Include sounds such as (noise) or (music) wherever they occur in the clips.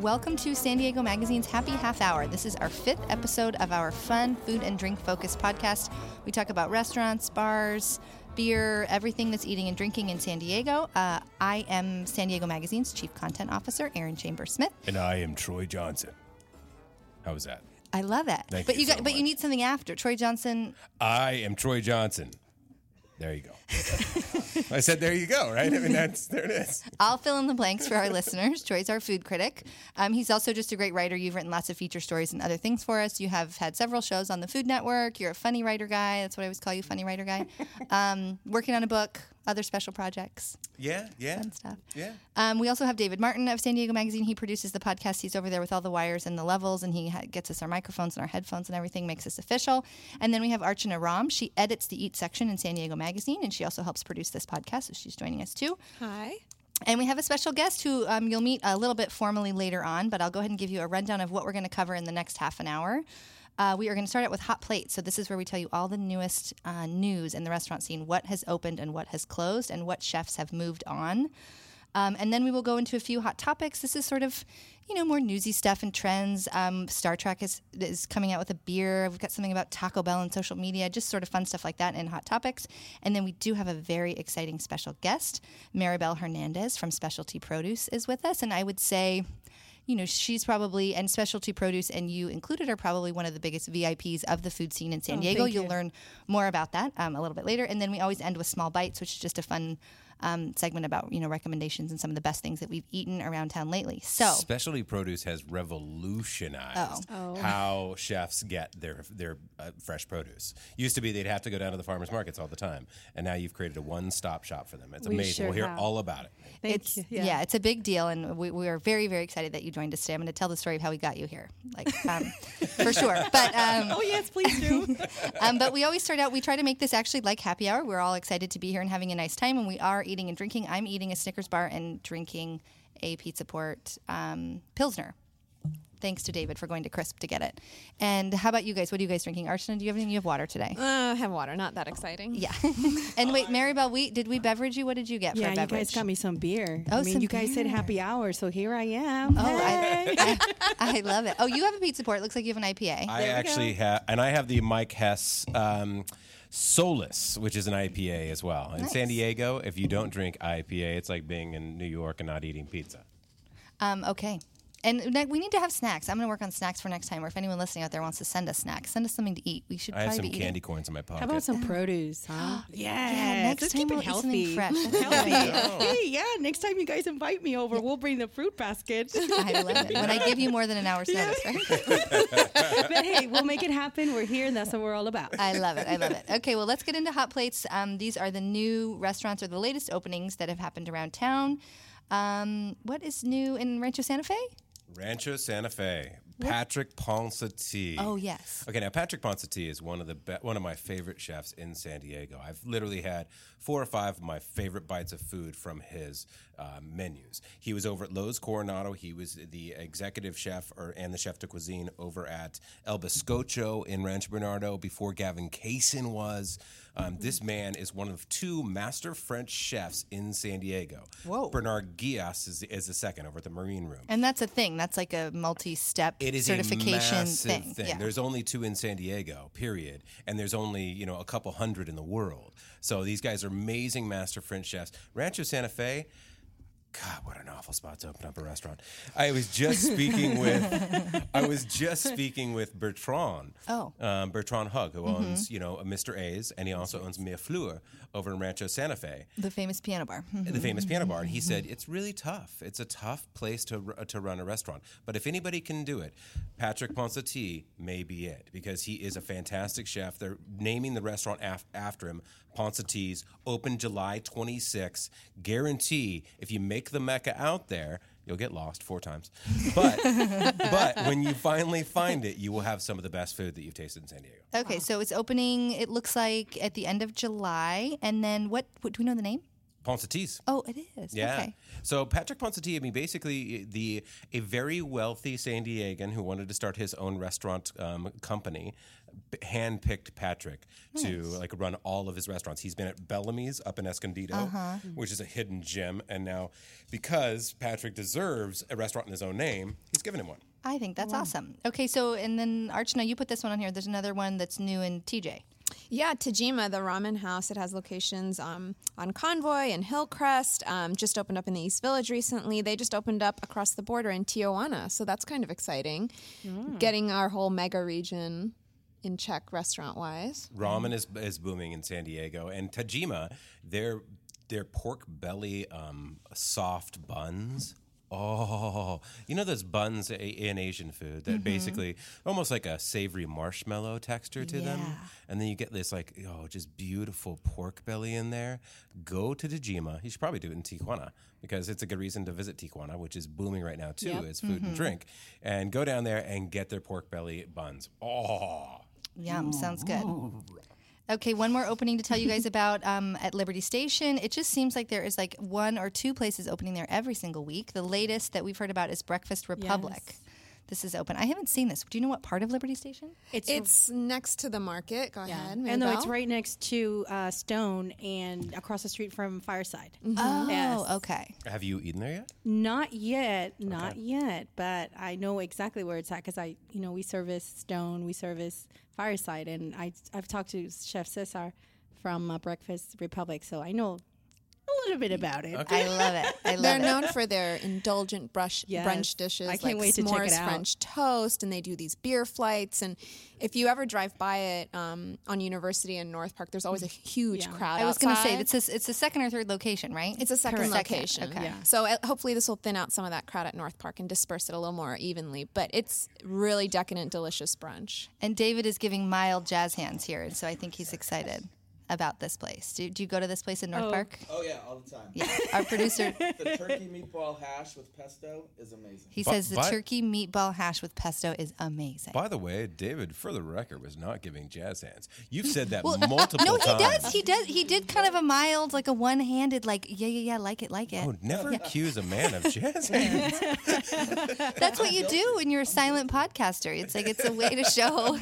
Welcome to San Diego Magazine's Happy Half Hour. This is our fifth episode of our fun food and drink focused podcast. We talk about restaurants, bars, beer, everything that's eating and drinking in San Diego. Uh, I am San Diego Magazine's Chief Content Officer, Erin Chambers Smith. And I am Troy Johnson. How was that? I love that. Thank but you got, so but you need something after. Troy Johnson. I am Troy Johnson. There you go. (laughs) I said, there you go, right? I mean, that's there it is. (laughs) I'll fill in the blanks for our listeners. Troy's our food critic. Um, he's also just a great writer. You've written lots of feature stories and other things for us. You have had several shows on the Food Network. You're a funny writer guy. That's what I always call you, funny writer guy. (laughs) Um, working on a book, other special projects, Yeah, yeah, and stuff. yeah. Um, we also have David Martin of San Diego Magazine. He produces the podcast. He's over there with all the wires and the levels, and he ha- gets us our microphones and our headphones and everything, makes us official. And then we have Archana Ram. She edits the Eat section in San Diego Magazine, and she also helps produce this podcast, so she's joining us too. Hi. And we have a special guest who um, you'll meet a little bit formally later on, but I'll go ahead and give you a rundown of what we're going to cover in the next half an hour. Uh, we are going to start out with Hot Plate. So, this is where we tell you all the newest uh, news in the restaurant scene what has opened and what has closed, and what chefs have moved on. Um, and then we will go into a few hot topics. This is sort of, you know, more newsy stuff and trends. Um, Star Trek is, is coming out with a beer. We've got something about Taco Bell and social media, just sort of fun stuff like that and hot topics. And then we do have a very exciting special guest. Maribel Hernandez from Specialty Produce is with us. And I would say, you know, she's probably, and specialty produce and you included, are probably one of the biggest VIPs of the food scene in San Oh, Diego. You'll you. learn more about that um, a little bit later. And then we always end with small bites, which is just a fun um, segment about, you know, recommendations and some of the best things that we've eaten around town lately. So, Specialty produce has revolutionized Oh. how chefs get their their uh, fresh produce. Used to be they'd have to go down to the farmers markets all the time, and now you've created a one stop shop for them. It's We amazing. sure we'll hear have. all about it. Thank it's, you. yeah. it's a big deal. And we, we are very, very excited that you joined us today. I'm going to tell the story of how we got you here, like, um, for sure. (laughs) But, um, Oh yes, please do. (laughs) um, but we always start out, we try to make this actually like happy hour. We're all excited to be here and having a nice time, and we are eating and drinking. I'm eating a Snickers bar and drinking a Pizza Port um, Pilsner. Thanks to David for going to Crisp to get it. And how about you guys? What are you guys drinking? Archana, do you have anything? You have water today. uh, have water. Not that exciting. Yeah. (laughs) and wait, Maribel, we did we beverage you? What did you get Yeah, for a you beverage? guys got me some beer. Oh, I mean, some you guys said happy hour, so here I am. Oh, Hey. I, (laughs) I, I love it. Oh, you have a pizza port. It looks like you have an IPA. I actually have, and I have the Mike Hess um, Solus, which is an IPA as well. In San Diego, if you don't drink IPA, it's like being in New York and not eating pizza. Um, okay. And ne- we need to have snacks. I'm going to work on snacks for next time. Or if anyone listening out there wants to send us snacks, send us something to eat. We should I have probably some be eating. candy corns in my pocket. How about some produce, huh? (gasps) yeah, Yeah, next let's time keep we'll it eat something healthy. fresh. (laughs) (laughs) That's a hey, yeah, next time you guys invite me over, we'll bring the fruit basket. (laughs) I love it. When I give you more than an hour's notice, right? but hey, we'll make it happen. We're here, and that's what we're all about. I love it. I love it. Okay, well, let's get into hot plates. Um, these are the new restaurants or the latest openings that have happened around town. Um, what is new in Rancho Santa Fe? Rancho Santa Fe. Patrick Ponsaty. Oh, yes. Okay, now Patrick Ponsaty is one of the be- one of my favorite chefs in San Diego. I've literally had four or five of my favorite bites of food from his uh, menus. He was over at Loews Coronado. He was the executive chef or and the chef de cuisine over at El Bizcocho in Rancho Bernardo before Gavin Kaysen was. Um, this man is one of two master French chefs in San Diego. Whoa. Bernard Guillas is, is the second over at the Marine Room. And that's a thing. That's like a multi-step It is certification thing. thing. Yeah. There's only two in San Diego, period, and there's only you know a couple hundred in the world. So these guys are amazing master French chefs. Rancho Santa Fe. God, what an awful spot to open up a restaurant. I was just speaking with, I was just (laughs) speaking with Bertrand. Oh. um, Bertrand Hug, who mm-hmm. owns you know Mr. A's, and he also owns Mille Fleurs over in Rancho Santa Fe the famous piano bar. Mm-hmm. the famous piano bar, and he mm-hmm. said it's really tough. It's a tough place to to run a restaurant, but if anybody can do it, Patrick Ponsaty may be it because he is a fantastic chef. They're naming the restaurant af- after him. Ponsaty's open July 26. Guarantee if you make the Mecca out there. You'll get lost four times, but (laughs) but when you finally find it, you will have some of the best food that you've tasted in San Diego. Okay, so it's opening. It looks like at the end of July, and then what? what do we know the name? Ponsatys. Oh, it is. Yeah. Okay. So Patrick Ponsaty, I mean, basically the a very wealthy San Diegan who wanted to start his own restaurant um, company, handpicked Patrick to like run all of his restaurants. He's been at Bellamy's up in Escondido, Uh-huh. which is a hidden gem, and now because Patrick deserves a restaurant in his own name, he's given him one. I think that's awesome. Okay, so and then Archana, you put this one on here. There's another one that's new in TJ. Yeah, Tajima, the ramen house, it has locations um, on Convoy and Hillcrest. Um, just opened up in the East Village recently. They just opened up across the border in Tijuana, so that's kind of exciting. Getting our whole mega region in check restaurant wise. Ramen is is booming in San Diego, and Tajima, their their pork belly um, soft buns. Oh, you know those buns in Asian food that basically almost like a savory marshmallow texture to them, and then you get this like oh, just beautiful pork belly in there. Go to Tajima. You should probably do it in Tijuana because it's a good reason to visit Tijuana, which is booming right now too. Yep. It's food and drink, and go down there and get their pork belly buns. Oh. Yum, sounds good. Okay, one more opening to tell you guys (laughs) about um, at Liberty Station. It just seems like there is like one or two places opening there every single week. The latest that we've heard about is Breakfast Republic. Yes. This is open. I haven't seen this. Do you know what part of Liberty Station? It's, It's next to the market. Go yeah. ahead. and no, it's right next to uh, Stone and across the street from Fireside. Oh, Yes. okay. Have you eaten there yet? Not yet, not yet, but I know exactly where it's at because I, you know, we service Stone, we service Fireside, and I, I've talked to Chef Cesar from uh, Breakfast Republic, so I know a little bit about it. I love it. I (laughs) love They're it. known for their indulgent brush Yes. brunch dishes. I can't like wait to check it out. French toast, and they do these beer flights. And if you ever drive by it um, on University in North Park, there's always a huge Yeah. crowd. I was going to say it's a, it's a second or third location, right? It's a second Correct. location. Okay. Yeah. So uh, hopefully this will thin out some of that crowd at North Park and disperse it a little more evenly. But it's really decadent, delicious brunch. And David is giving mild jazz hands here, and so I think he's excited about this place. Do, do you go to this place in North Oh. Park? Oh yeah, all the time. Yeah. Our (laughs) producer, The turkey meatball hash with pesto is amazing. he But- says the but- turkey meatball hash with pesto is amazing. By the way, David, for the record, was not giving jazz hands. You've said that (laughs) multiple times. No, he does. He does. He did kind of a mild, like a one-handed, like yeah, yeah, yeah, like it, like it. Oh, never accuse a man of (laughs) jazz hands. That's what you do when you're a silent podcaster. It's like it's a way to show.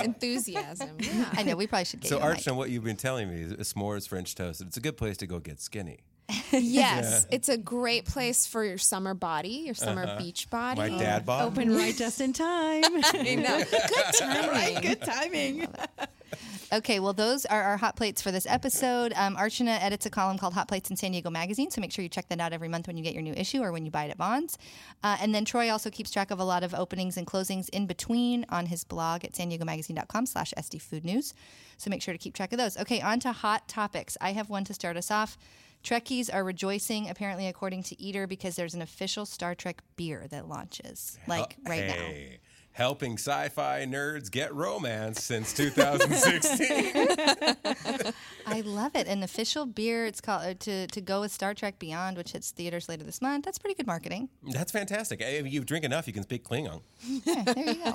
Enthusiasm. Yeah. I know we probably should get so, you a what you've been telling me is s'mores French toast. It's a good place to go get skinny. (laughs) yes, it's a great place for your summer body, your summer beach body. Uh-huh. My dad bod. Open right just in time. (laughs) I know. (laughs) Good timing. Good timing. Okay, well, those are our hot plates for this episode. Um, Archana edits a column called Hot Plates in San Diego Magazine, so make sure you check that out every month when you get your new issue or when you buy it at Vons. Uh, and then Troy also keeps track of a lot of openings and closings in between on his blog at san diegomagazine.com slash sdfoodnews. So make sure to keep track of those. Okay, on to hot topics. I have one to start us off. Trekkies are rejoicing, apparently, according to Eater, because there's an official Star Trek beer that launches, like right now. Hey, Helping sci-fi nerds get romance since 2016. (laughs) I love it. An official beer. It's called uh, to to go with Star Trek Beyond, which hits theaters later this month. That's pretty good marketing. That's fantastic. If you drink enough, you can speak Klingon. (laughs) Yeah, there you go.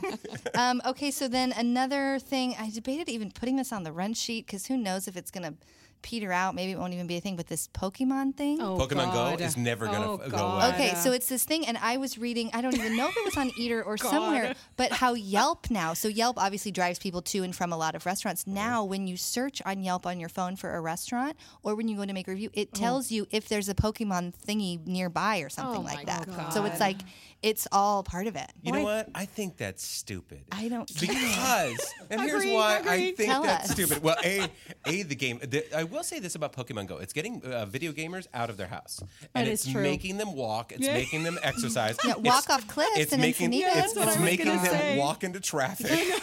um, okay, so then another thing. I debated even putting this on the run sheet because who knows if it's gonna peter out. Maybe it won't even be a thing. But this Pokemon thing. Oh, Pokemon Go is never gonna Oh, f- go away. Okay, so it's this thing, and I was reading. I don't even know if it was on (laughs) Eater or somewhere, but how Yelp now. So Yelp obviously drives people to and from a lot of restaurants. Now, when you search on Yelp on your phone for a restaurant, or when you go to make a review, it tells you if there's a Pokemon thingy nearby or something Oh like my that. So it's like it's all part of it. You know what? I think that's stupid. I don't (laughs) because, and here's Agreed, why I think Tell that's us. stupid. Well, a a the game. The, I will say this about Pokemon Go: it's getting uh, video gamers out of their house, and That it's true. making them walk. It's Yeah. making them exercise. (laughs) Yeah, It's- walk off cliffs It's and making Encinitas. it's, it's making them say. walk into traffic. (laughs)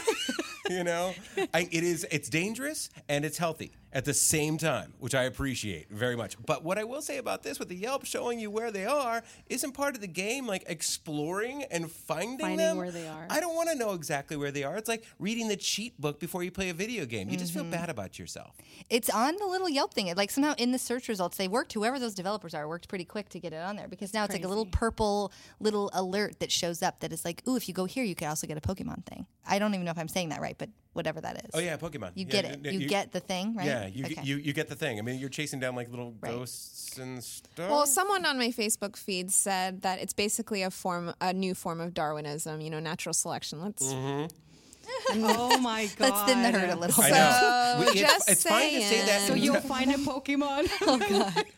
(laughs) you know, I, it is. It's dangerous and it's healthy at the same time, which I appreciate very much. But what I will say about this, with the Yelp showing you where they are, isn't part of the game. Like exploring and finding, Finding them. where they are. I don't want to know exactly where they are. It's like reading the cheat book before you play a video game. You just Mm-hmm. feel bad about yourself. It's on the little Yelp thing. It like somehow in the search results they worked. Whoever those developers are worked pretty quick to get it on there because now it's like a little purple little alert that shows up that is like, ooh, if you go here, you could also get a Pokemon thing. I don't even know if I'm saying that right, but whatever that is. Oh yeah, Pokemon. You Yeah, get n- it. n- You, get the thing, right? Yeah, you, Okay. you you get the thing. I mean, you're chasing down like little Right. ghosts and stuff. Well, someone on my Facebook feed said that it's basically a form, a new form of Darwinism. You know, natural selection. Let's. Mm-hmm. Oh my (laughs) god. Let's thin the herd a little I bit. know. We- it's, just it's fine to say that. saying. So you'll (laughs) find a Pokemon.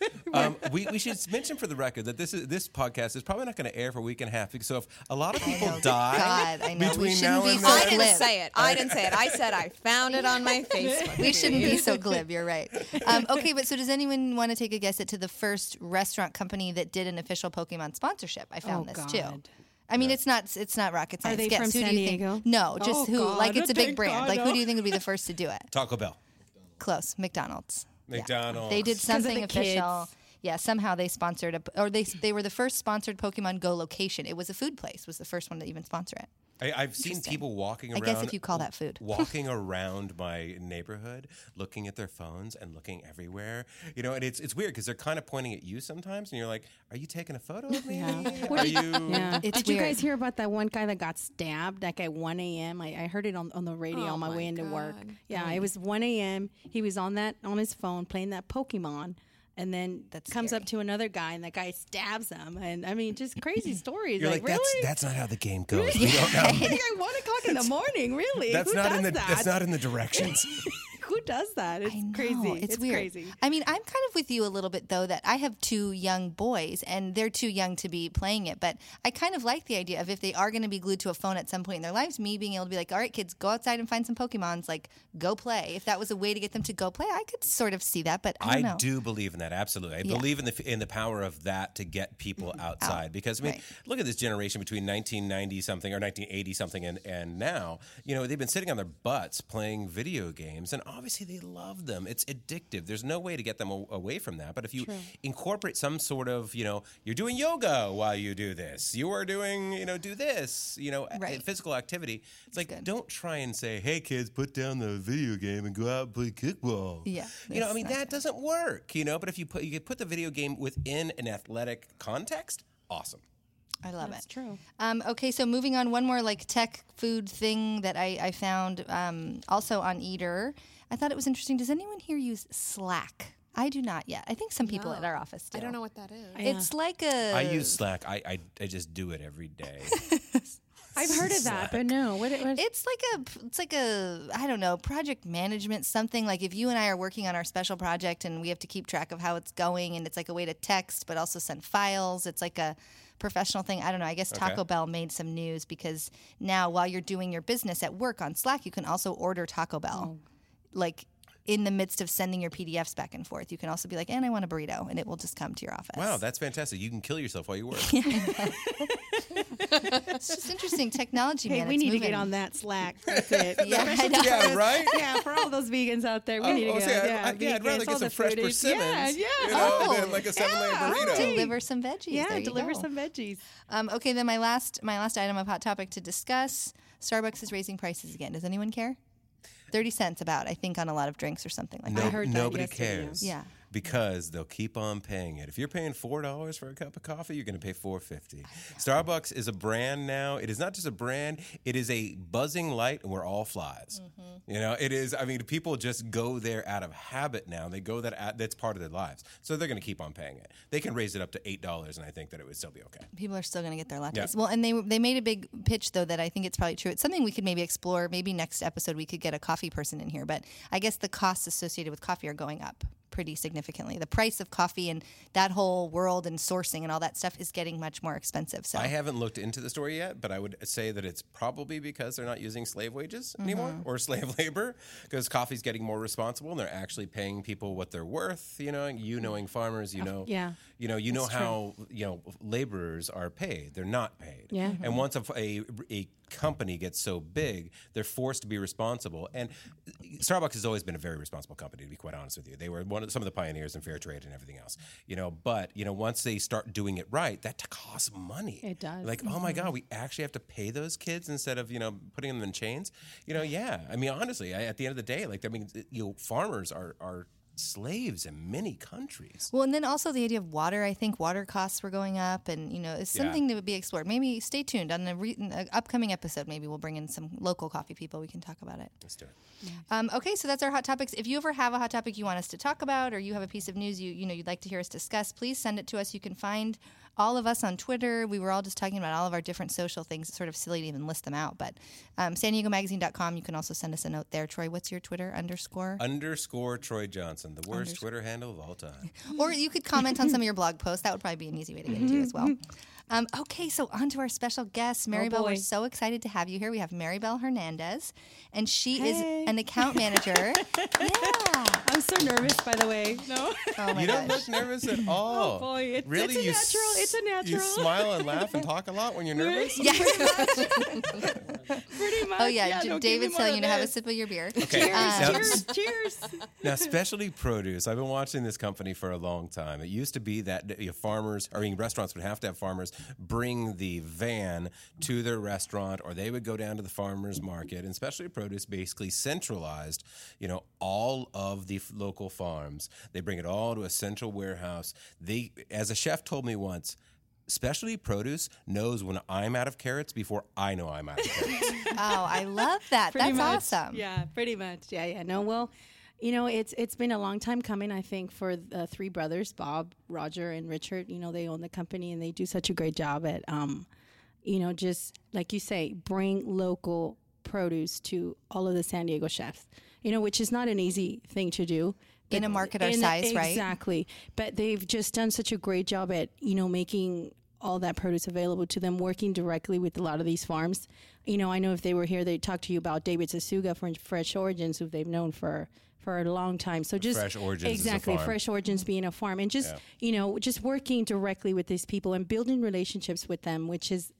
(laughs) um, we, we should mention for the record that this is this podcast is probably not going to air for a week and a half. because So if a lot of people know. die God, I know. Between shouldn't now be and so I didn't say it. I didn't say it. I said I found it on my Facebook. we shouldn't be so glib. You're right. Um, okay, but so does anyone want to take a guess at to the first restaurant company that did an official Pokemon sponsorship? I found Oh, this too. God. I mean, it's not it's not rocket science. Are they Guess, from who San do you Diego? think? No, just Oh, who? God. Like it's a big Thank brand. God, Like who no. do you think would be the first to do it? Taco Bell, Close. McDonald's. Yeah. McDonald's. They did of something the official. kids. Yeah, somehow they sponsored a, or they they were the first sponsored Pokemon Go location. It was a food place. Was the first one to even sponsor it. I, I've seen people walking around. I around. guess if you call that food. walking around my neighborhood, looking at their phones and looking everywhere. You know, and it's it's weird because they're kind of pointing at you sometimes, and you're like, "Are you taking a photo of me? Are you?" Yeah. It's Did you guys hear about that one guy that got stabbed like at 1 a.m.? I, I heard it on, on the radio Oh on my, my way into work. God. Yeah, it was 1 a.m. He was on that on his phone playing that Pokemon. And then That's comes scary. up to another guy, and that guy stabs him. And I mean, just crazy (laughs) stories. You're like, like, really? that's that's not how the game (laughs) goes. We don't know. (laughs) like at one o'clock in the morning. Really? That's Who not in the that? that's not in the directions. Who does that? It's I know, crazy. It's, weird. crazy. I mean, I'm kind of with you a little bit though that I have two young boys and they're too young to be playing it. But I kind of like the idea of if they are going to be glued to a phone at some point in their lives, me being able to be like, all right, kids, go outside and find some Pokemons. Like, go play. If that was a way to get them to go play, I could sort of see that. But I, I don't know. do believe in that absolutely. I Yeah. believe in the in the power of that to get people outside because I mean, Right. look at this generation between 1990 something or 1980 something and and now. You know, they've been sitting on their butts playing video games, and obviously they love them. It's addictive. There's no way to get them a- away from that. But if you incorporate some sort of, you know, you're doing yoga while you do this, you are doing, you know, do this, you know, a- Right. physical activity. It's like good. don't try and say, "Hey kids, put down the video game and go out and play kickball." Yeah, you know, I mean not that doesn't work, you know. But if you put you could put the video game within an athletic context, awesome. I love That's it. true. Um, okay, so moving on, one more like tech food thing that I, I found um, also on Eater. I thought it was interesting. Does anyone here use Slack? I do not yet. I think some people at our office do. I don't know what that is. It's like a. I use Slack. I, I I just do it every day. (laughs) I've heard of that, but no. What? what It's like a, it's like a, I don't know, project management something. Like if you and I are working on our special project and we have to keep track of how it's going, and it's like a way to text but also send files. It's like a professional thing. I don't know. I guess Taco Okay. Bell made some news because now while you're doing your business at work on Slack, you can also order Taco Bell, oh, like in the midst of sending your PDFs back and forth. You can also be like, and I want a burrito, and it will just come to your office. wow, that's fantastic. You can kill yourself while you work. (laughs) it's just interesting technology, hey, man. we It's need to get on that Slack. That's it. (laughs) Yeah, yeah, right. yeah, for all those vegans out there, we Oh, need to oh, go. see, I- yeah, I- yeah, I'd rather get some fresh foodies. persimmons. Yeah, yeah. You know, Oh, than like a seven-layer yeah. burrito. Deliver some veggies. Yeah, There deliver some veggies. Um, okay, then my last my last item of hot topic to discuss: Starbucks is raising prices again. Does anyone care? Thirty cents about, I think, on a lot of drinks or something like No, that. I heard that nobody yesterday, yeah. cares. Yeah. Because they'll keep on paying it. If you're paying four dollars for a cup of coffee, you're going to pay four fifty. Starbucks is a brand now. It is not just a brand; it is a buzzing light, and we're all flies. Mm-hmm. You know, it is. I mean, people just go there out of habit now. They go that at, that's part of their lives, so they're going to keep on paying it. They can raise it up to eight dollars, and I think that it would still be okay. People are still going to get their lattes. Yeah. Well, and they they made a big pitch though that I think it's probably true. It's something we could maybe explore. Maybe next episode we could get a coffee person in here. But I guess the costs associated with coffee are going up pretty significantly. The price of coffee and that whole world and sourcing and all that stuff is getting much more expensive. So I haven't looked into the story yet, but I would say that it's probably because they're not using slave wages anymore Mm-hmm. or (laughs) slave labor because coffee's getting more responsible and they're actually paying people what they're worth. You know, you knowing farmers, you know, yeah. you know, you know how you know laborers are paid. They're not paid. Yeah. And once a, a, a company gets so big, they're forced to be responsible. And Starbucks has always been a very responsible company, to be quite honest with you. They were one of some of the pioneers in fair trade and everything else. You know, but you know, once they start doing it right, that costs money. It does. Like, oh my mm-hmm. God, we actually have to pay those kids instead of you know putting them in chains. You know, yeah. I mean, honestly, I, at the end of the day, like, I mean, you know, farmers are are slaves in many countries. Well, and then also the idea of water. I think water costs were going up, and you know, it's Yeah. something to be explored. Maybe stay tuned on the re- upcoming episode. Maybe we'll bring in some local coffee people. We can talk about it. Let's do it. Um, okay, so that's our hot topics. If you ever have a hot topic you want us to talk about, or you have a piece of news you you know you'd like to hear us discuss, please send it to us. You can find all of us on Twitter. We were all just talking about all of our different social things. It's sort of silly to even list them out, but um, San Diego Magazine.com. You can also send us a note there. Troy, what's your Twitter underscore? Underscore Troy Johnson, the worst Twitter handle of all time. or you could comment on some of your blog posts. That would probably be an easy way to get into as well. (laughs) Um, okay, so on to our special guest, Maribel. We're so excited to have you here. We have Maribel Hernandez, and she Hey. is an account manager. (laughs) yeah. I'm so nervous, by the way. No. Oh my (laughs) You don't gosh. look nervous at (laughs) all. Oh, boy, it's- really? it's a natural- s- it's a natural. You smile and laugh and talk a lot when you're nervous. Yeah. (laughs) Pretty much. Oh yeah. yeah J- no, David's telling you to have a sip of your beer. Okay. Um, now, Cheers, (laughs) cheers. Now, specialty produce. I've been watching this company for a long time. It used to be that you know, farmers, or I mean, restaurants would have to have farmers bring the van to their restaurant, or they would go down to the farmers market. And specialty produce basically centralized, you know, all of the f- local farms. They bring it all to a central warehouse. They, as a chef told me once. Specialty produce knows when I'm out of carrots before I know I'm out of carrots. (laughs) Oh, I love that. Pretty That's much. awesome. Yeah, pretty much. Yeah, yeah. No, well, you know, it's it's been a long time coming. I think for the three brothers, Bob, Roger, and Richard. You know, they own the company and they do such a great job at, um, you know, just like you say, bring local produce to all of the San Diego chefs. You know, which is not an easy thing to do. In a market our in- size, right? Exactly. But they've just done such a great job at, you know, making all that produce available to them, working directly with a lot of these farms. You know, I know if they were here, they'd talk to you about David Sasuga from Fresh Origins, who they've known for for a long time. So just Fresh Origins exactly. Fresh Origins being a farm, and just you know, just working directly with these people and building relationships with them, which is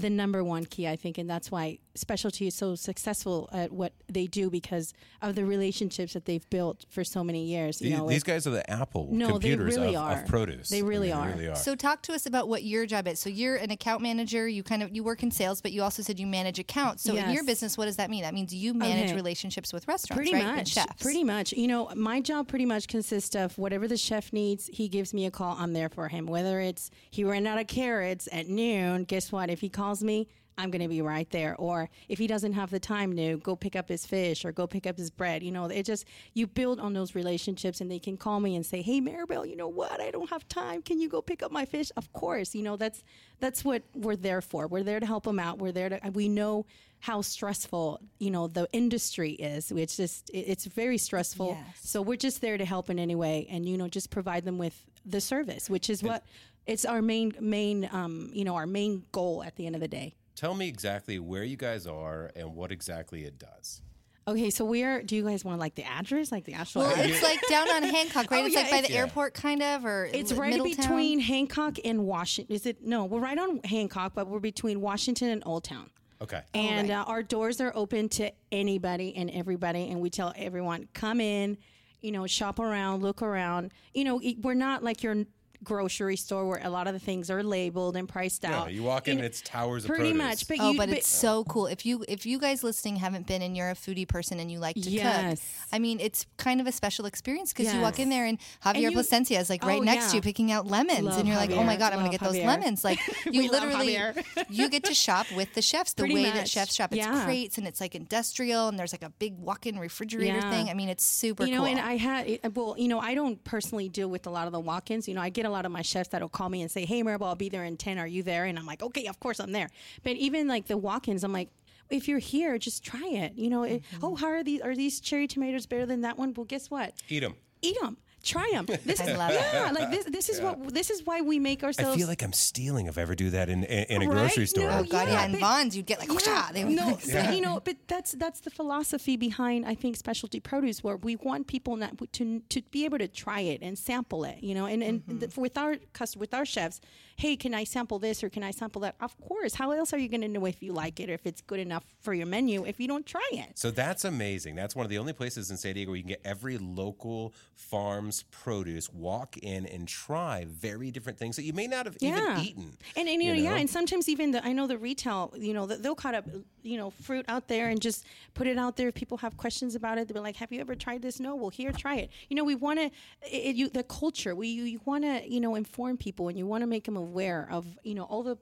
the number one key, I think, and that's why specialty is so successful at what they do because of the relationships that they've built for so many years. You these, know, these it- guys are the Apple No, they computers really of, are. of produce. They I mean, really are. really are. So talk to us about what your job is. So you're an account manager. You kind of you work in sales, but you also said you manage accounts. So in your business, what does that mean? That means you manage Okay. relationships with restaurants, pretty right? And much chefs. pretty much you know my job pretty much consists of whatever the chef needs he gives me a call i'm there for him whether it's he ran out of carrots at noon guess what if he calls me I'm going to be right there. Or if he doesn't have the time to go pick up his fish or go pick up his bread, you know, it just, you build on those relationships and they can call me and say, Hey, Maribel, you know what? I don't have time. Can you go pick up my fish? Of course. You know, that's, that's what we're there for. We're there to help them out. We're there to, we know how stressful, you know, the industry is. It's just, it's very stressful. Yes. So we're just there to help in any way and, you know, just provide them with the service, which is what, it's our main, main, um, you know, our main goal at the end of the day. Tell me exactly where you guys are and what exactly it does. Okay, so where do you guys want like the address, like the actual? Well, address? it's like down on (laughs) Hancock, right? Oh, it's yeah, like by it's- the Yeah. airport, kind of, or It's right Middletown? between Hancock and Washington. Is it? No, we're right on Hancock, but we're between Washington and Old Town. Okay. And uh, our doors are open to anybody and everybody, and we tell everyone come in, you know, shop around, look around. You know, e- we're not like your grocery store where a lot of the things are labeled and priced Yeah, out. you walk in, know, it's towers of pretty produce. much. But Oh, you, but it's so cool. If you if you guys listening haven't been and you're a foodie person and you like to Yes. cook, I mean, it's kind of a special experience because you walk in there and Javier you- Plascencia is like right Oh, next to you picking out lemons, Love and you're like, oh my god, I'm gonna Love get those Javier. lemons. Like (laughs) you literally (laughs) you get to shop with the chefs the Pretty way that chefs shop. It's Yeah. crates and it's like industrial and there's like a big walk-in refrigerator Yeah. thing. I mean, it's super you know, cool. and I had well, you know, I don't personally deal with a lot of the walk-ins. You know, I get a lot of my chefs that'll call me and say, "Hey, Maribel, I'll be there in ten. Are you there?" And I'm like, "Okay, of course I'm there." But even like the walk-ins, I'm like. If you're here, just try it. You know, Mm-hmm. oh, how are these? Are these cherry tomatoes better than that one? Well, guess what? Eat them. Eat them. Try them. (laughs) This I is love it. yeah, like this. This is what. This is why we make ourselves. I feel like I'm stealing if I ever do that in in, in a Right? grocery store. No, oh god, yeah, yeah, and but- Vons, you'd get like whoosh-ah, they would no, like, (laughs) but, you know, but that's that's the philosophy behind I think specialty produce, where we want people not to to be able to try it and sample it, you know, and and Mm-hmm. the, with our cust- with our chefs, hey, can I sample this or can I sample that? Of course. How else are you going to know if you like it or if it's good enough for your menu if you don't try it? So that's amazing. That's one of the only places in San Diego where you can get every local farm's produce, walk in and try very different things that you may not have yeah. even eaten. And, and you, know, yeah, and sometimes even the I know the retail, you know, they'll cut up, you know, fruit out there and just put it out there. If people have questions about it, they'll be like, "Have you ever tried this?" No, well, here, try it. You know, we want to, you the culture. We you, you want to, you know, inform people and you want to make them aware of, you know, all the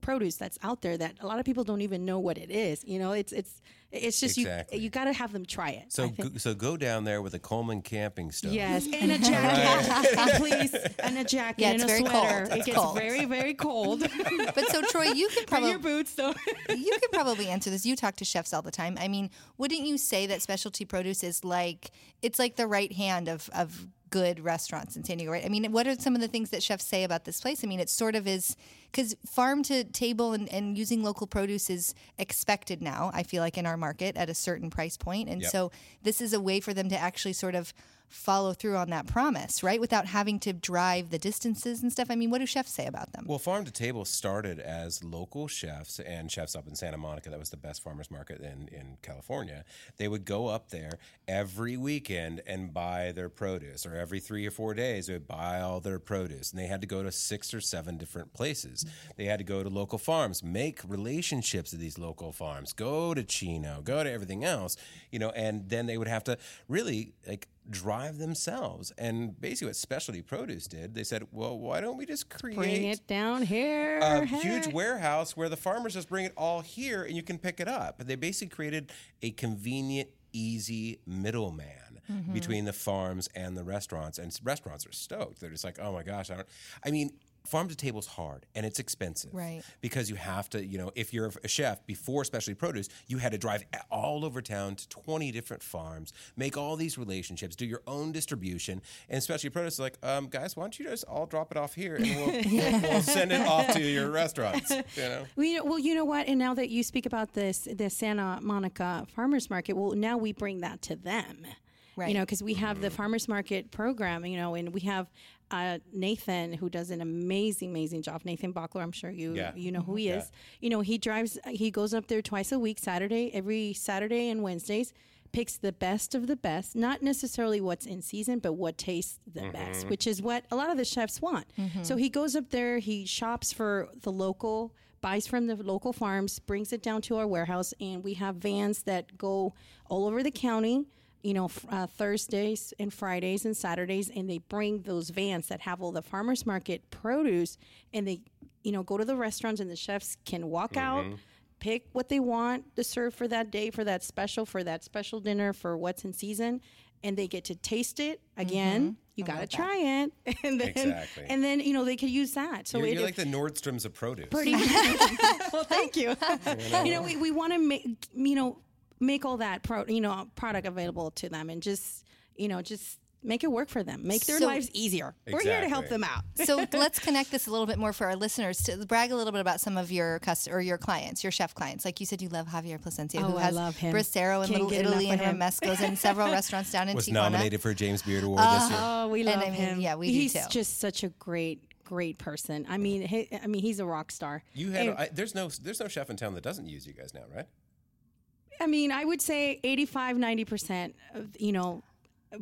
produce that's out there that a lot of people don't even know what it is. You know, it's it's it's just Exactly. you you got to have them try it. So go, so go down there with a Coleman camping stove. Yes, and a jacket, and (laughs) please, and a jacket Yeah, and a very sweater. cold. It gets cold. very, very cold. (laughs) But so Troy, you could (laughs) probably your boots, though. you could probably answer this. You talk to chefs all the time. I mean, wouldn't you say that specialty produce is like it's like the right hand of of good restaurants in San Diego, right? I mean, what are some of the things that chefs say about this place? I mean, it sort of is because farm to table and, and using local produce is expected now. I feel like in our market at a certain price point, and Yep. so this is a way for them to actually sort of follow through on that promise, right? Without having to drive the distances and stuff. I mean, what do chefs say about them? Well, Farm to Table started as local chefs and chefs up in Santa Monica. That was the best farmers market in, in California. They would go up there every weekend and buy their produce, or every three or four days, they would buy all their produce. And they had to go to six or seven different places. They had to go to local farms, make relationships with these local farms, go to Chino, go to everything else, you know, and then they would have to really like drive themselves. And basically, what specialty produce did, they said, well, why don't we just create Bring it down here. a huge warehouse where the farmers just bring it all here and you can pick it up. They basically created a convenient, easy middleman. Mm-hmm. Between the farms and the restaurants, and restaurants are stoked. They're just like, "Oh my gosh!" I don't. I mean, farm to table is hard and it's expensive, Right. Because you have to, you know, if you're a chef before specialty produce, you had to drive all over town to 20 different farms, make all these relationships, do your own distribution, and specialty produce is like, um, guys, why don't you just all drop it off here and we'll, (laughs) we'll, we'll send it off to your restaurants, you know? Well you, know, well, you know what? And now that you speak about this, the Santa Monica Farmers Market, well, now we bring that to them. Right. You know, because we have the farmers market program, you know, and we have uh, Nathan who does an amazing, amazing job. Nathan Bachler, I'm sure you Yeah. you know who he is. You know, he drives, he goes up there twice a week, Saturday, every Saturday and Wednesdays. Picks the best of the best, not necessarily what's in season, but what tastes the best, which is what a lot of the chefs want. So he goes up there, he shops for the local buys from the local farms, brings it down to our warehouse, and we have vans that go all over the county. You know, uh, Thursdays and Fridays and Saturdays, and they bring those vans that have all the farmers market produce, and they, you know, go to the restaurants, and the chefs can walk out, pick what they want to serve for that day, for that special, for that special dinner, for what's in season, and they get to taste it again. You got to try it, (laughs) and then Exactly. and then you know they could use that. So You're, it, you're like the Nordstroms of produce. pretty (laughs) (laughs) well thank you you know we, we want to make you know make all that pro, you know product available to them and just you know just make it work for them make their So- lives easier we're here to help them out (laughs) so let's connect this a little bit more for our listeners to brag a little bit about some of your cust- or your clients, your chef clients. Like you said, you love Javier Plascencia, who Oh, I has love him. Bracero and Can't Little Italy and of him. Romesco's and several restaurants down in (laughs) was Tijuana. nominated for a James Beard Award this year. oh we And love I mean, him yeah, we do he's too. just such a great great person i mean he, i mean he's a rock star You had And- I, there's no there's no chef in town that doesn't use you guys now, right? I mean, I would say 85, 90%, of, you know,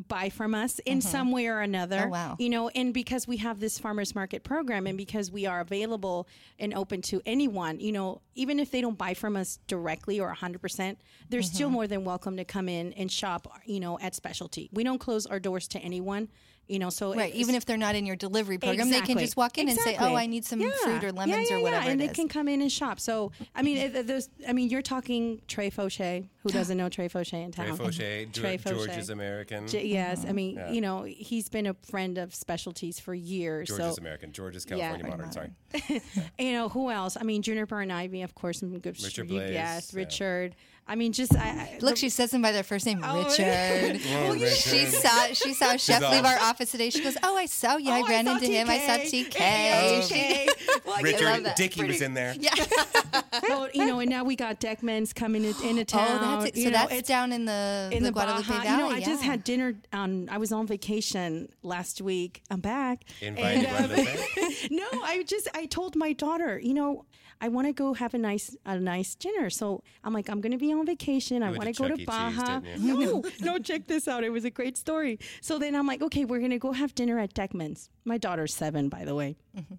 buy from us in mm-hmm. some way or another. Oh, wow. You know, and because we have this farmers market program and because we are available and open to anyone, you know, even if they don't buy from us directly or 100%, they're still more than welcome to come in and shop, you know, at specialty. We don't close our doors to anyone, you know, so Right, even if they're not in your delivery program, they can just walk in and say, "Oh, I need some Yeah. fruit or lemons yeah, or whatever." yeah. and it they is. can come in and shop. So, I mean, it, there's, I mean, you're talking Trey Foshee. Who doesn't know Trey Foshee in Trey town? Foshee, (laughs) Trey George Foshee. is American. J- yes, Mm-hmm. I mean, you know, he's been a friend of specialties for years. George so, is American. George is California Yeah. modern. Sorry. (laughs) you know, who else? I mean, Juniper and Ivy, of course, some good. Richard Blais, yes, yeah. Richard. I mean, just I, I, Look, she says them by their first name, Oh, (laughs) Richard. Oh, Richard. She saw she saw a chef all- leave our office today. She goes, "Oh, I saw you. I Oh, ran saw into him. I saw TK. TK." Yeah, TK. (laughs) Well, I love Richard that. Dickey was in there. Yeah. (laughs) well, you know, and now we got Deckmans coming in, into town. Oh, that's it. So know, that's it's- down in the, in the, Guadalupe Baja. Valley. You know, I just had dinner on. I was on vacation last week. I'm back. Invited And, um, no, I just I told my daughter, you know, I want to go have a nice a nice dinner. So I'm like, I'm going to be on vacation. I want to to go Chuck to E. Baja. didn't? No, no, check this out. It was a great story. So then I'm like, okay, we're gonna go have dinner at Deckman's. My daughter's seven, by the way. Mm-hmm.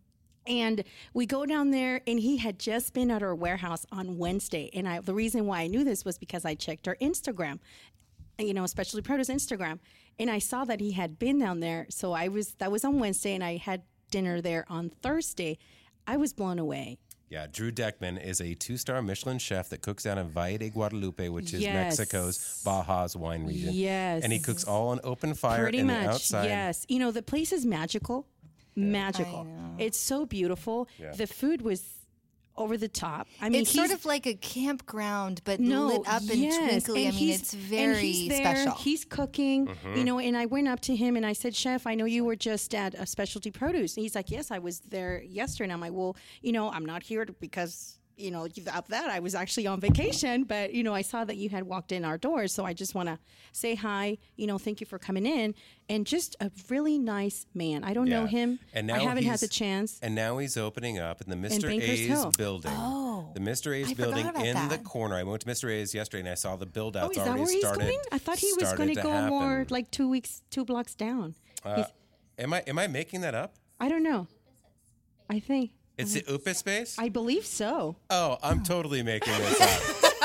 And we go down there, and he had just been at our warehouse on Wednesday. And I, the reason why I knew this was because I checked our Instagram, you know, especially produce Instagram, and I saw that he had been down there. So I was that was on Wednesday, and I had dinner there on Thursday. I was blown away. Yeah, Drew Deckman is a two-star Michelin chef that cooks down in Valle de Guadalupe, which is Yes. Mexico's Baja's wine region. Yes. and he cooks all on open fire Pretty in much, the outside. yes. You know, the place is magical, magical. It's so beautiful. Yeah. The food was over the top. I mean, It's sort of like a campground, but no, lit up and yes, twinkly. and I mean, he's- it's and very he's there, special. He's cooking, Mm-hmm. you know, and I went up to him and I said, Chef, I know you were just at a specialty produce. And he's like, Yes, I was there yesterday. And I'm like, Well, you know, I'm not here because. You know, of that, I was actually on vacation, but you know, I saw that you had walked in our doors, so I just want to say hi. You know, thank you for coming in, and just a really nice man. I don't know him. And now I haven't had the chance. And now he's opening up in the Mr. Bankers A's Hill. building. Oh, the Mr. A's I building in the corner. I went to Mr. A's yesterday and I saw the build Oh, outs that already where he's started. going? I thought he was going to go happen. more like two weeks, two blocks down. Uh, am I am I making that up? I don't know. I think. It's the UPA space? I believe so. oh, I'm totally making this up. (laughs)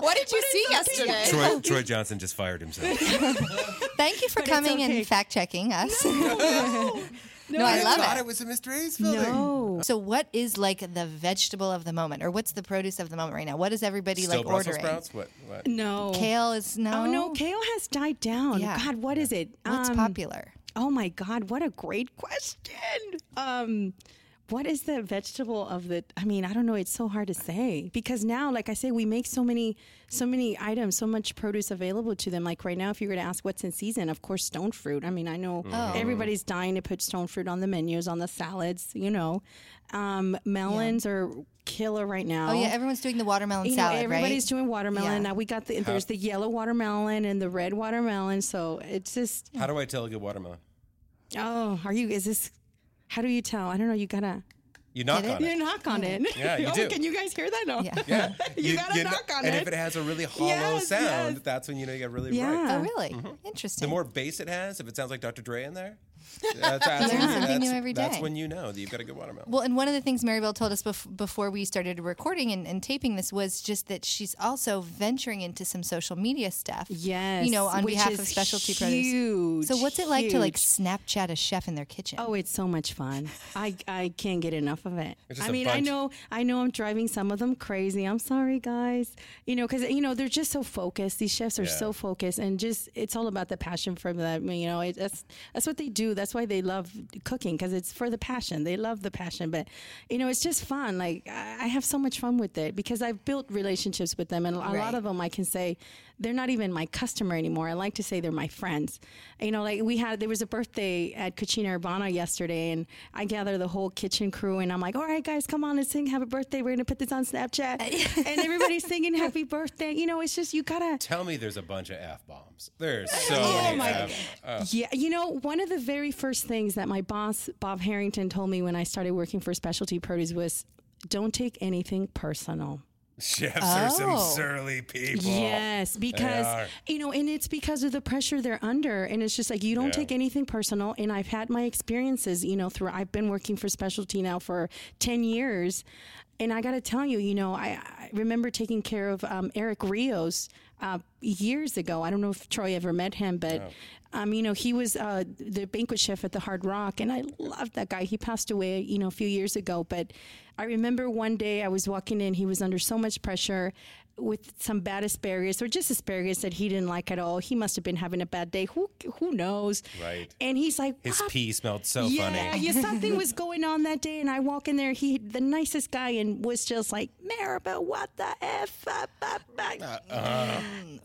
What did you see yesterday? Troy, (laughs) Troy Johnson just fired himself. (laughs) Thank you for But it's coming okay. and fact checking us. No, I love it. I thought it. it was a Mr. A's building. No. So, what is like the vegetable of the moment, or what's the produce of the moment right now? What is everybody Still like Brussels ordering? sprouts? What? what? No. Kale is no. Oh no, kale has died down. Yeah. God, what is it? What's Um, popular? Oh my God, what a great question. Um, what is the vegetable of the? I mean, I don't know. It's so hard to say because now, like I say, we make so many, so many items, so much produce available to them. Like right now, if you were to ask what's in season, of course, stone fruit. I mean, I know Oh. everybody's dying to put stone fruit on the menus, on the salads. You know, um, melons are killer right now. Oh yeah, everyone's doing the watermelon You know, salad, everybody's right? doing watermelon Yeah. now. We got the there's the yellow watermelon and the red watermelon. So it's just How do I tell a good watermelon? oh, are you? Is this? How do you tell? I don't know. You gotta You knock Get it? you knock on it. Yeah, you (laughs) oh, do. Can you guys hear that? No. Yeah. (laughs) Yeah, You gotta kn- knock on and it. And if it has a really hollow Yes, sound, yes. that's when you know you got really Yeah. bright. Oh really? The Interesting. The more bass it has, if it sounds like Dr. Dre in there, that's, that's, (laughs) learn when, something new that's, every that's when you know that you've got a good watermelon. Well, and one of the things Maribel told us bef- before we started recording and, and taping this was just that she's also venturing into some social media stuff. Yes, You know, on which behalf is of specialty huge, produce. So, what's it like to like. Snapchat a chef in their kitchen? Oh, it's so much fun. (laughs) I, I can't get enough of it. I just I a mean, I know I know I'm driving some of them crazy. I'm sorry, guys. You know, because you know they're just so focused. These chefs are Yeah. so focused, and just it's all about the passion for them. You know, it, that's that's what they do. That's why they love cooking because it's for the passion. They love the passion, but you know, it's just fun. Like I I have so much fun with it because I've built relationships with them, and a Right. lot of them I can say they're not even my customer anymore. I like to say they're my friends. You know, like we had there was a birthday at Cucina Urbana yesterday, and I gather the whole kitchen crew, and I'm like, all right, guys, come on, let's sing happy birthday. We're gonna put this on Snapchat, (laughs) and everybody's singing happy birthday. You know, it's just you gotta. Tell me there's a bunch of F bombs. There's (laughs) so Oh many my F. uh, Yeah, you know, one of the very first things that my boss, Bob Harrington, told me when I started working for Specialty Produce was don't take anything personal. Chefs are some Oh. surly people. Yes, because you know, and it's because of the pressure they're under, and it's just like you don't Yeah. take anything personal. And I've had my experiences, you know, through I've been working for specialty now for ten years, and I got to tell you, you know, I, I remember taking care of um, Eric Rios uh, years ago. I don't know if Troy ever met him, but. Um, you know, he was uh, the banquet chef at the Hard Rock, and I loved that guy. He passed away, you know, a few years ago. But I remember one day I was walking in, he was under so much pressure with some bad asparagus or just asparagus that he didn't like at all. He must have been having a bad day. Who who knows? Right. And he's like, His "What?" pee smelled so yeah, funny. yeah, something was going on that day, and I walk in there. He, the nicest guy, and was just like, Maribel, what the f? Ah." Uh,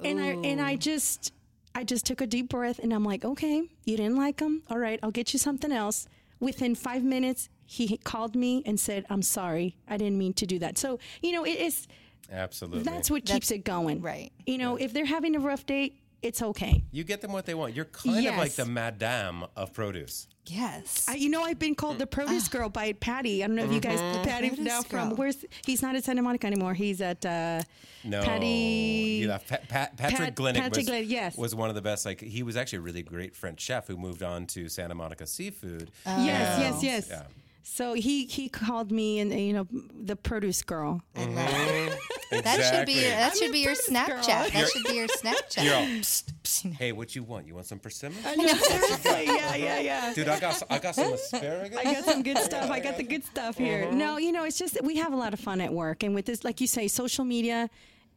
And I and I just, I just took a deep breath, and I'm like, okay, you didn't like him. All right, I'll get you something else. Within five minutes, he called me and said, "I'm sorry, I didn't mean to do that." So you know, it is Absolutely. that's what keeps it going, right. You know, if they're having a rough day, it's okay. You get them what they want. You're kind of like the madame of produce. Yes. I, you know, I've been called the produce girl by Patty. I don't know if you guys, Patty now from girl. where's he's not at Santa Monica anymore. He's at uh, No, Patty. You left. Pat, Pat, Patrick Pat- Glinick Patrick was, Glinick, yes. was one of the best. Like he was actually a really great French chef who moved on to Santa Monica Seafood. yes, And- yes, yes. Yeah. So he he called me and you know the produce girl. That should be your, that I'm should be your produce girl. Snapchat. That should be your Snapchat. You're all, (laughs) psst, psst. hey, what you want? You want some persimmons? I know, seriously, yeah, yeah, yeah. Dude, I got I got some asparagus. I got some good stuff. I got the (laughs) good stuff mm-hmm. here. No, you know, it's just we have a lot of fun at work, and with this, like you say, social media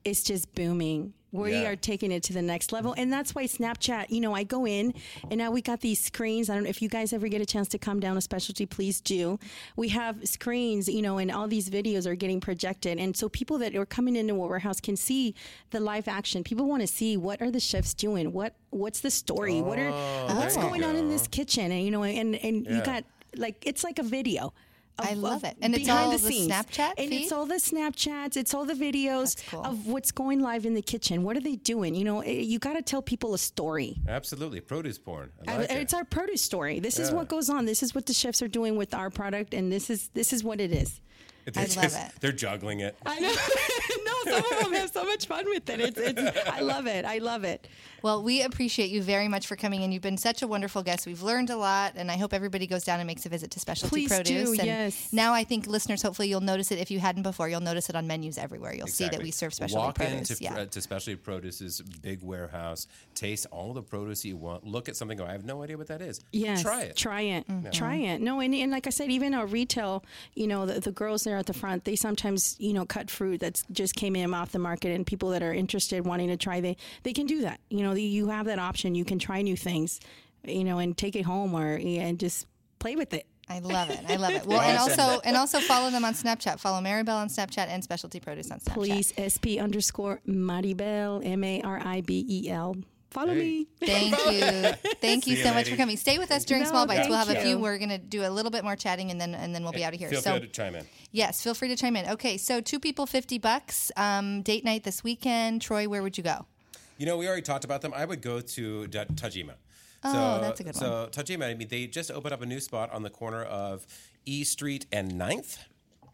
is just booming. We Yeah. are taking it to the next level, and that's why Snapchat. You know, I go in, and now we got these screens. I don't know if you guys ever get a chance to come down to specialty, please do. We have screens, you know, and all these videos are getting projected, and so people that are coming into a warehouse can see the live action. People want to see what are the chefs doing, what what's the story, what are oh, what's there you going on in this kitchen, and you know, and and you got like it's like a video. Of- I love it. And it's all the the. Snapchat and feed? it's all the Snapchats. It's all the videos cool. of what's going live in the kitchen. What are they doing? You know, eh, you got to tell people a story. Absolutely, produce porn. I like it. it's our produce story. This is what goes on. This is what the chefs are doing with our product, and this is this is what it is. They're I love it. (laughs) They're juggling it. I know. (laughs) no, some of them have so much fun with it. It's, it's I love it. I love it. Well, we appreciate you very much for coming in. You've been such a wonderful guest. We've learned a lot, and I hope everybody goes down and makes a visit to Specialty Please do, Produce. and yes. Now I think listeners, hopefully, you'll notice it. If you hadn't before, you'll notice it on menus everywhere. You'll see that we serve Specialty Walk Produce. into yeah. uh, to Specialty Produce's big warehouse, taste all the produce you want. Look at something. Go, I have no idea what that is. Yes, try it. Try it. Mm-hmm. Try it. No, and, and like I said, even our retail, you know, the, the girls there at the front, they sometimes, you know, cut fruit that's just came in off the market, and people that are interested wanting to try, they they can do that. You know, you have that option. You can try new things, you know, and take it home or and just play with it. I love it. I love it. (laughs) Well, and also and also follow them on Snapchat. Follow Maribel on Snapchat and Specialty Produce on Snapchat. Please, SP underscore Maribel, M A R I B E L. Follow Hey. me. Thank you. Thank you See so you, much for coming. Stay with us during No, Small Bites. We'll have thank a few. you. We're going to do a little bit more chatting and then and then we'll be out of here. Feel so free to chime in. yes, feel free to chime in. Okay, so two people, 50 bucks. Um, date night this weekend. Troy, where would you go? You know, we already talked about them. I would go to Da- Tajima. Oh, so, that's a good So Tajima, I mean, they just opened up a new spot on the corner of E Street and 9th.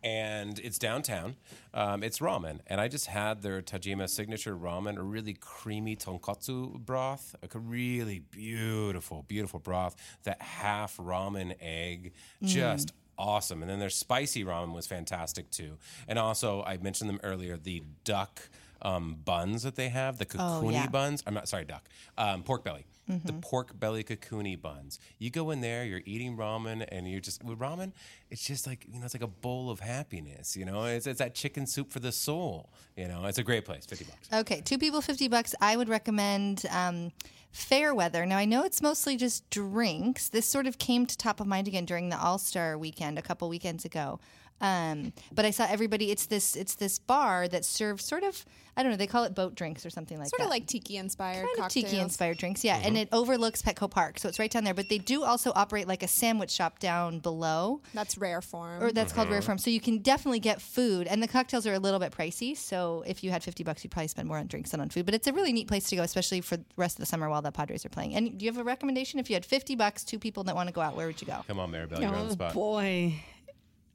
And it's downtown. Um, it's ramen, and I just had their Tajima signature ramen, a really creamy tonkatsu broth, like a really beautiful, beautiful broth. That half ramen egg, just awesome. And then their spicy ramen was fantastic too. And also, I mentioned them earlier, the duck um, buns that they have, the kakuni Oh, yeah. buns. I'm not sorry, duck. Um, pork belly. The Mm-hmm. pork belly kakuni buns. You go in there, you're eating ramen, and you're just with ramen. It's just like you know, it's like a bowl of happiness. You know, it's, it's that chicken soup for the soul. You know, it's a great place. Fifty bucks. Okay, two people, 50 bucks. I would recommend um, Fairweather. Now, I know it's mostly just drinks. This sort of came to top of mind again during the All Star weekend a couple weekends ago. Um, but I saw everybody. It's this. It's this bar that serves sort of. I don't know. They call it boat drinks or something like Sort that. of like tiki inspired kind of tiki inspired drinks, yeah. And it overlooks Petco Park, so it's right down there. But they do also operate like a sandwich shop down below, That's rare form. or that's called Rare form. So you can definitely get food, and the cocktails are a little bit pricey. So if you had fifty bucks, you'd probably spend more on drinks than on food. But it's a really neat place to go, especially for the rest of the summer while the Padres are playing. And do you have a recommendation? If you had fifty bucks, two people that want to go out, where would you go? Come on, Maribel, you're on the Oh spot. boy.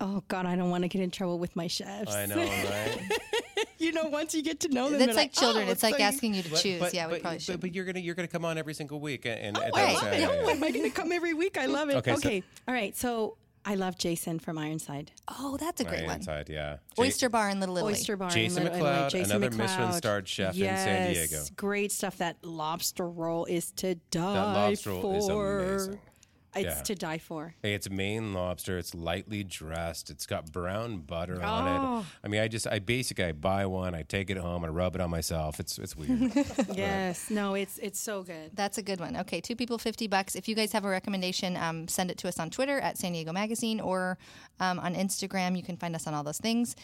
Oh God, I don't want to get in trouble with my chefs. I know, right? (laughs) you know, once you get to know them, It's they're like children. oh, it's like asking you to choose. But, yeah, we but, probably should. but you're gonna you're gonna come on every single week, and, and Oh, I love it. Yeah. Oh, am I going to come every week? I love it. Okay, Okay. so- All right. So I love Jason from Ironside. oh, that's a great Right one. inside, yeah. Oyster Bar in Little Italy. Oyster Bar. in Jason Little Italy. McLeod, Jason another Michelin-starred chef in San Diego. Great stuff. That lobster roll is to die That lobster roll for. is amazing. It's Yeah. to die for. Hey, it's Maine lobster. It's lightly dressed. It's got brown butter on Oh. it. I mean, I just, I basically, I buy one, I take it home, I rub it on myself. It's, it's weird. (laughs) (laughs) Yes. No, it's it's so good. That's a good one. Okay, two people, 50 bucks. If you guys have a recommendation, um, send it to us on Twitter at San Diego Magazine or um, on Instagram. You can find us on all those things.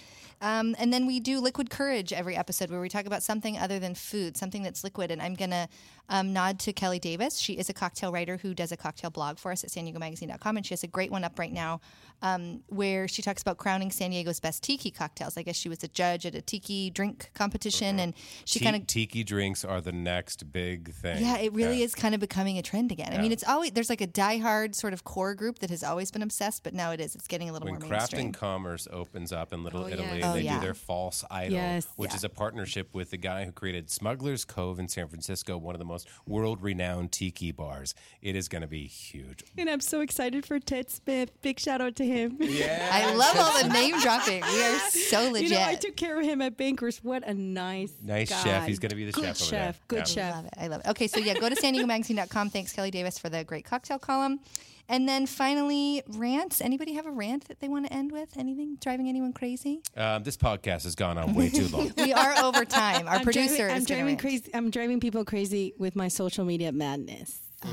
Um, and then we do Liquid Courage every episode where we talk about something other than food, something that's liquid. And I'm going to um, nod to Kelly Davis. She is a cocktail writer who does a cocktail blog for us Davis at san diego magazine.com, and she has a great one up right now um, where she talks about crowning San Diego's best tiki cocktails. I guess she was a judge at a tiki drink competition, and she Ti- kind of tiki drinks are the next big thing. yeah, it really Yeah. is kind of becoming a trend again. I mean, it's always there's like a diehard sort of core group that has always been obsessed, but now it is. It's getting a little When more Craft mainstream. and Commerce opens up in Little Oh, Italy, yes. and Oh, they yeah. do their False Idol, Yes. which Yeah. is a partnership with the guy who created Smuggler's Cove in San Francisco, one of the most world-renowned tiki bars. It is going to be huge. And I'm so excited for Ted Smith. Big shout out to him. Yeah, I love all the (laughs) name dropping. We are so legit. You know, I took care of him at Bankers. What a nice, Nice guy. chef. He's gonna be the good chef over there. chef. Good Yeah. chef. love it. I love it. Okay, so yeah, go to san diego magazine.com. Thanks, Kelly Davis, for the great cocktail column. And then finally, rants. Anybody have a rant that they want to end with? Anything driving anyone crazy? Um, this podcast has gone on way too long. (laughs) We are over time. Our I'm producer driving, I'm gonna driving rant. crazy. I'm driving people crazy with my social media madness. (laughs)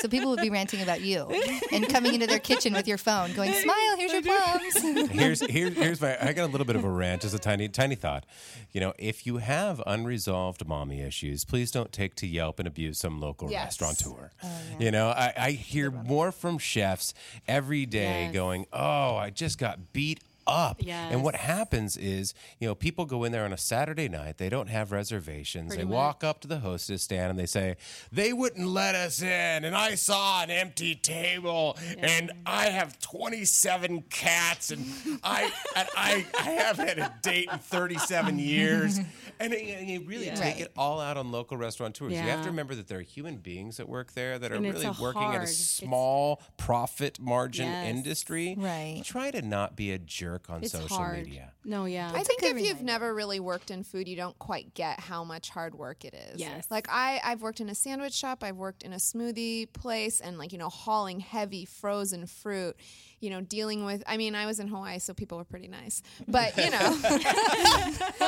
So people would be ranting about you and coming into their kitchen with your phone, going, "Smile, here's your plums." (laughs) here's here's here's my I got a little bit of a rant, just a tiny tiny thought. You know, if you have unresolved mommy issues, please don't take to Yelp and abuse some local Yes. restaurateur. Oh, You know, I, I hear more from chefs every day Yes. going, "Oh, I just got beat." Up. And what happens is, you know, people go in there on a Saturday night, they don't have reservations. they walk up to the hostess stand and they say, They wouldn't let us in, and I saw an empty table, and I have 27 cats, and I and I, I haven't had a date in 37 years. (laughs) And, it- and you really take Right. it all out on local restaurateurs. You have to remember that there are human beings that work there that are And really working at a small profit margin Yes. industry. Right. Try to not be a jerk on It's social hard. media. No, yeah. I think good if you've never really worked in food, you don't quite get how much hard work it is. Yes. Like I, I've worked in a sandwich shop, I've worked in a smoothie place, and like you know, hauling heavy frozen fruit. You know, dealing with. I mean, I was in Hawaii, so people were pretty nice. (laughs) But you know, (laughs)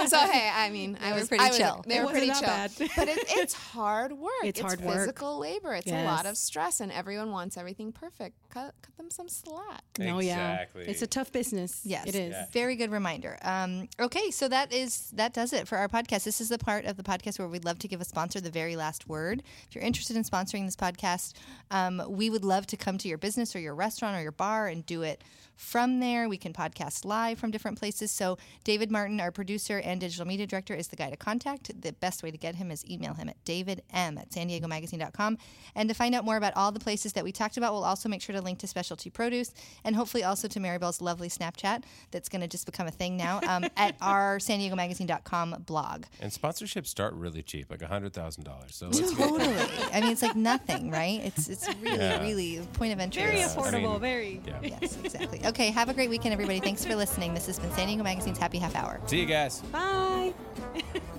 so hey, I mean, I was pretty I was- chill. They It were pretty wasn't chill. that bad. but it, it's (laughs) hard work. It's hard work. physical labor. It's a lot of stress, and everyone wants everything perfect. Cut, cut them some slack. no, yeah. Exactly. It's a tough business. Yes, it is. Very good reminder. Um, okay, so that is that does it for our podcast. This is the part of the podcast where we'd love to give a sponsor the very last word. If you're interested in sponsoring this podcast, um, we would love to come to your business or your restaurant or your bar and do it from there. We can podcast live from different places. So David Martin, our producer and digital media director, is the guy to contact. The best way to get him is email him at davidm at san diego magazine.com. And to find out more about all the places that we talked about, we'll also make sure to link to specialty produce and hopefully also to Maribel's lovely Snapchat that's going to just become a thing now um, (laughs) at our san diego magazine.com blog. And sponsorships start really cheap, like $100,000. So let's Totally. I mean, it's like nothing, right? It's it's (laughs) really, Yeah. really point of entry. Very Yeah, I affordable. mean- very. Yeah. Yes, exactly. Okay, have a great weekend, everybody. Thanks for listening. This has been San Diego Magazine's Happy Half Hour. See you guys. Bye. (laughs)